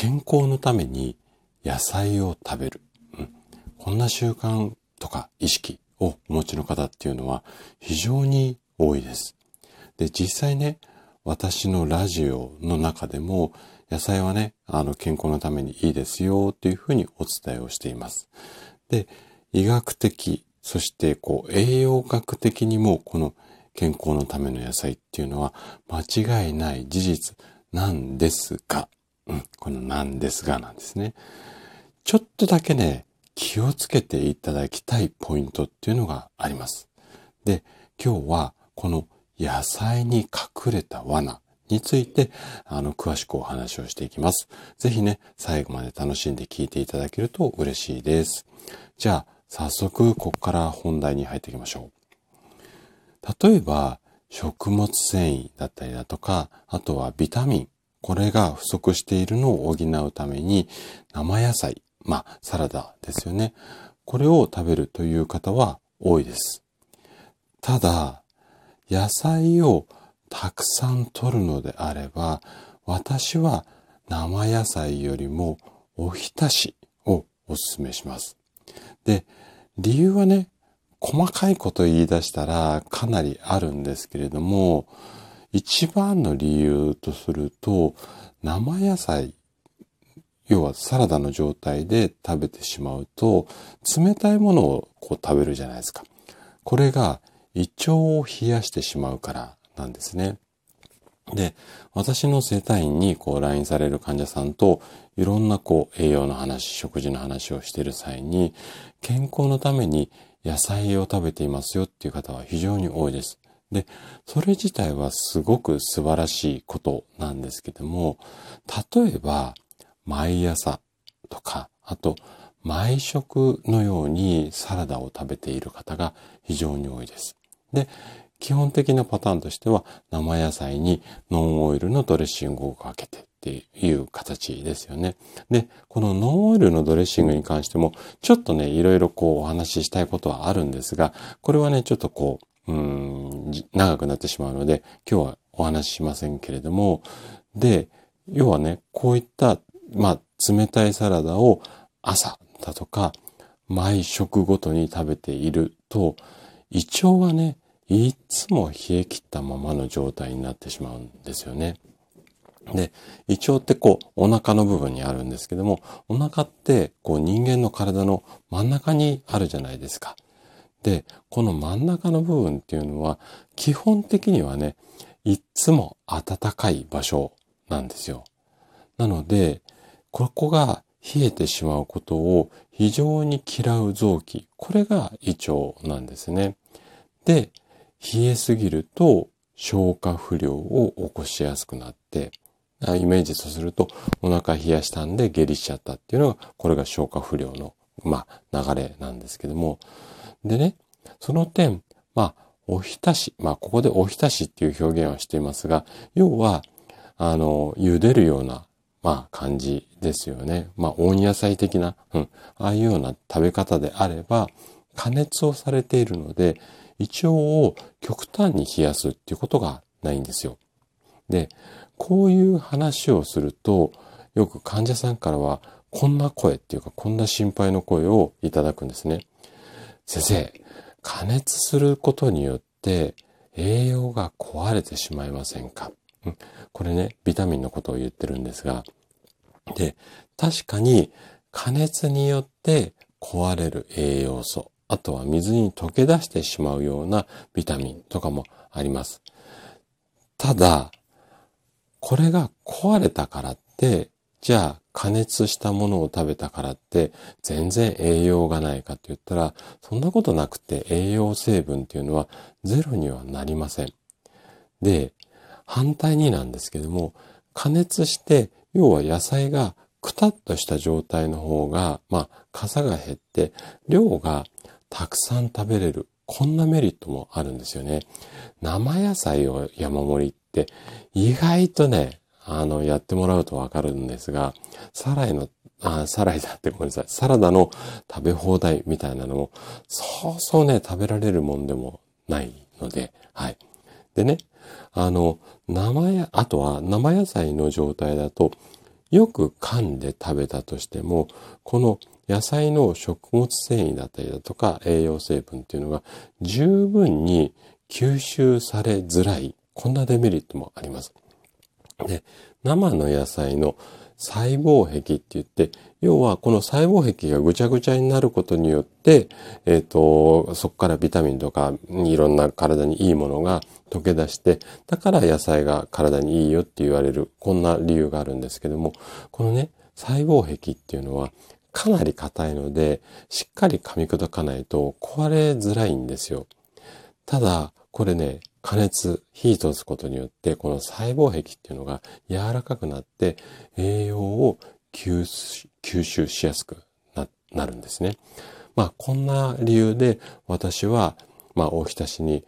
健康のために野菜を食べる、うん、こんな習慣とか意識をお持ちの方っていうのは非常に多いです。で、実際ね、私のラジオの中でも野菜はね、あの健康のためにいいですよっていうふうにお伝えをしています。で、医学的、そしてこう栄養学的にもこの健康のための野菜っていうのは間違いない事実なんですが、うん、このなんですがなんですね。ちょっとだけね、気をつけていただきたいポイントっていうのがあります。で、今日はこの野菜に隠れた罠について、あの、詳しくお話をしていきます。ぜひね、最後まで楽しんで聞いていただけると嬉しいです。じゃあ、早速、ここから本題に入っていきましょう。例えば、食物繊維だったりだとか、あとはビタミン。これが不足しているのを補うために、生野菜、まあ、サラダですよね。これを食べるという方は多いです。ただ、野菜をたくさん取るのであれば、私は生野菜よりもおひたしをお勧めします。で、理由はね、細かいこと言い出したらかなりあるんですけれども、一番の理由とすると、生野菜要はサラダの状態で食べてしまうと、冷たいものをこう食べるじゃないですか。これが胃腸を冷やしてしまうからなんですね。で、私の生体院にこう LINE される患者さんといろんなこう栄養の話、食事の話をしている際に健康のために野菜を食べていますよっていう方は非常に多いです。で、それ自体はすごく素晴らしいことなんですけども、例えば毎朝とか、あと毎食のようにサラダを食べている方が非常に多いです。で、基本的なパターンとしては生野菜にノンオイルのドレッシングをかけてっていう形ですよね。で、このノンオイルのドレッシングに関してもちょっとね、いろいろこうお話ししたいことはあるんですが、これはね、ちょっとこう、うん、長くなってしまうので、今日はお話ししませんけれども、で、要はね、こういったまあ、冷たいサラダを朝だとか、毎食ごとに食べていると、胃腸がね、いつも冷え切ったままの状態になってしまうんですよね。で、胃腸ってこう、お腹の部分にあるんですけども、お腹ってこう人間の体の真ん中にあるじゃないですか。で、この真ん中の部分っていうのは、基本的にはね、いつも暖かい場所なんですよ。なので、ここが冷えてしまうことを非常に嫌う臓器。これが胃腸なんですね。で、冷えすぎると消化不良を起こしやすくなって、イメージとするとお腹冷やしたんで下痢しちゃったっていうのが、これが消化不良の、まあ、流れなんですけども。でね、その点、まあ、おひたし、まあ、ここでおひたしっていう表現をしていますが、要は、あの、茹でるようなまあ感じですよね。まあ温野菜的な、うん、ああいうような食べ方であれば、加熱をされているので、胃腸を極端に冷やすっていうことがないんですよ。で、こういう話をすると、よく患者さんからは、こんな声っていうか、こんな心配の声をいただくんですね。先生、加熱することによって栄養が壊れてしまいませんか？これね、ビタミンのことを言ってるんですが、で、確かに加熱によって壊れる栄養素、あとは水に溶け出してしまうようなビタミンとかもあります。ただ、これが壊れたからって、じゃあ加熱したものを食べたからって全然栄養がないかって言ったら、そんなことなくて栄養成分っていうのはゼロにはなりません。で、反対になんですけども、加熱して、要は野菜がくたっとした状態の方が、まあ、傘が減って、量がたくさん食べれる。こんなメリットもあるんですよね。生野菜を山盛りって意外とね、あの、やってもらうとわかるんですが、サライの、あ、サライだってごめんなさい。サラダの食べ放題みたいなのも、そうそうね、食べられるもんでもないので、はい。でね、あの、生や、あとは生野菜の状態だと、よく噛んで食べたとしても、この野菜の食物繊維だったりだとか栄養成分っていうのが十分に吸収されづらい、こんなデメリットもあります。で、生の野菜の細胞壁って言って、要はこの細胞壁がぐちゃぐちゃになることによって、えっ、ー、と、そこからビタミンとかいろんな体にいいものが溶け出して、だから野菜が体にいいよって言われる、こんな理由があるんですけども、このね、細胞壁っていうのはかなり硬いので、しっかり噛み砕かないと壊れづらいんですよ。ただ、これね、加熱、火通すことによって、この細胞壁っていうのが柔らかくなって、栄養を吸収しやすくなるんですね。まあ、こんな理由で私は、まあ、おひたしに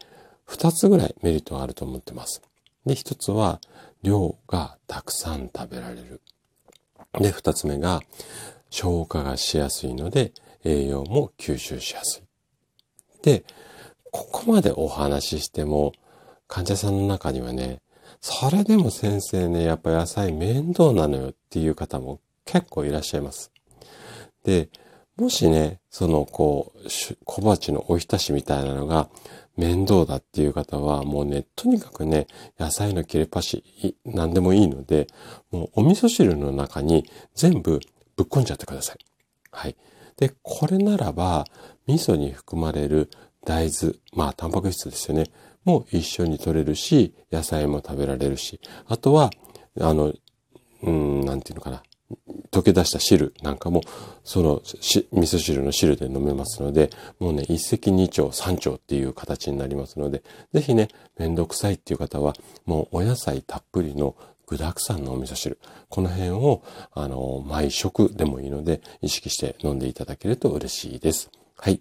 2つぐらいメリットがあると思ってます。で、1つは、量がたくさん食べられる。で、2つ目が、消化がしやすいので、栄養も吸収しやすい。で、ここまでお話ししても、患者さんの中にはね、それでも先生ね、やっぱ野菜面倒なのよっていう方も結構いらっしゃいます。で、もしね、そのこう、小鉢のおひたしみたいなのが面倒だっていう方は、もうね、とにかくね、野菜の切れ端、何でもいいので、もうお味噌汁の中に全部ぶっこんじゃってください。はい。で、これならば、味噌に含まれる大豆、まあ、タンパク質ですよね。も一緒に取れるし、野菜も食べられるし、あとは、あの、うん、なんていうのかな。溶け出した汁なんかも、その味噌汁の汁で飲めますので、もうね、一石二鳥、三鳥っていう形になりますので、ぜひね、めんどくさいっていう方は、もうお野菜たっぷりの具沢山のお味噌汁。この辺を、あの、毎食でもいいので、意識して飲んでいただけると嬉しいです。はい。